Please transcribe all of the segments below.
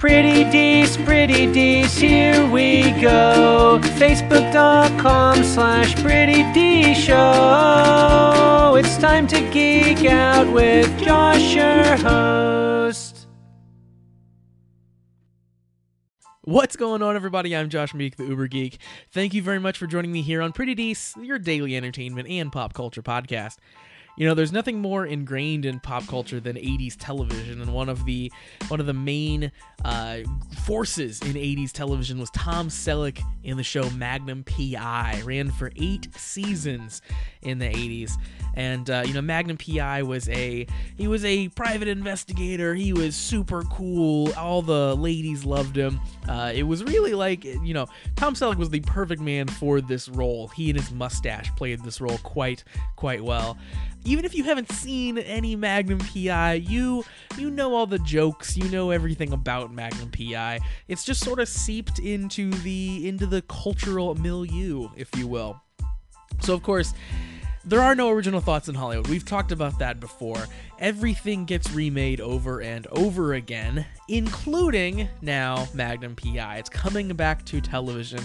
Pretty Dees, Pretty Dees, here we go. Facebook.com slash Pretty D Show. It's time to geek out with Josh, your host. What's going on, everybody? I'm Josh Meek, the Uber Geek. Thank you very much for joining me here on Pretty Dees, your daily entertainment and pop culture podcast. You know, there's nothing more ingrained in pop culture than 80s television, and one of the one of the main uh, forces in 80s television was Tom Selleck in the show Magnum PI. Ran for eight seasons in the 80s, and uh, you know, Magnum PI was a he was a private investigator. He was super cool. All the ladies loved him. Uh, it was really like you know, Tom Selleck was the perfect man for this role. He and his mustache played this role quite quite well even if you haven't seen any Magnum PI, you you know all the jokes, you know everything about Magnum PI. It's just sort of seeped into the into the cultural milieu, if you will. So of course, there are no original thoughts in Hollywood. We've talked about that before. Everything gets remade over and over again, including now Magnum PI. It's coming back to television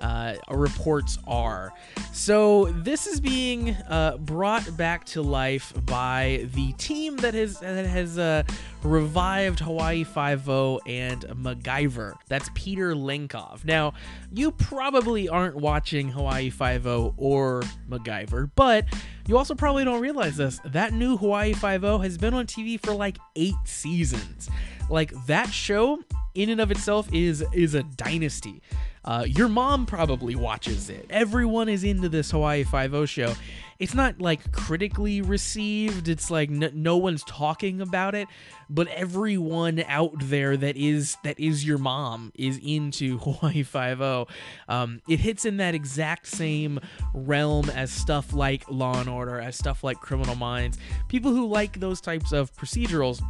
uh, reports are. So this is being uh, brought back to life by the team that has that has uh, revived Hawaii Five O and MacGyver. That's Peter Lenkov. Now you probably aren't watching Hawaii Five O or MacGyver, but you also probably don't realize this. That new Hawaii Five O has been on TV for like eight seasons. Like that show in and of itself is is a dynasty. Uh, your mom probably watches it. Everyone is into this Hawaii Five O show. It's not like critically received. It's like n- no one's talking about it, but everyone out there that is that is your mom is into Hawaii Five O. Um, it hits in that exact same realm as stuff like Law and Order, as stuff like Criminal Minds. People who like those types of procedurals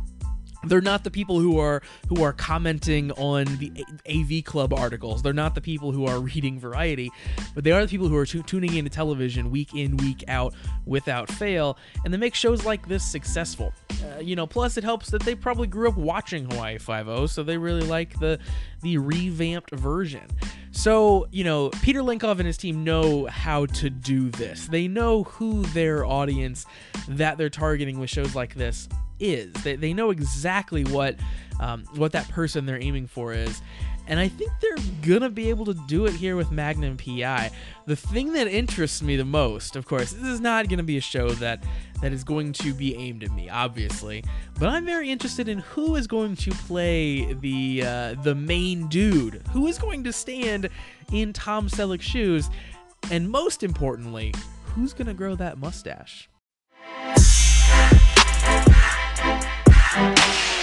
they're not the people who are who are commenting on the AV Club articles. They're not the people who are reading Variety, but they are the people who are t- tuning into television week in week out without fail, and they make shows like this successful. Uh, you know, plus it helps that they probably grew up watching Hawaii Five O, so they really like the the revamped version. So, you know, Peter Lenkov and his team know how to do this. They know who their audience that they're targeting with shows like this is. They, they know exactly what um, what that person they're aiming for is. And I think they're gonna be able to do it here with Magnum PI. The thing that interests me the most, of course, this is not gonna be a show that that is going to be aimed at me, obviously. But I'm very interested in who is going to play the uh, the main dude, who is going to stand in Tom Selleck's shoes, and most importantly, who's gonna grow that mustache. Thank you.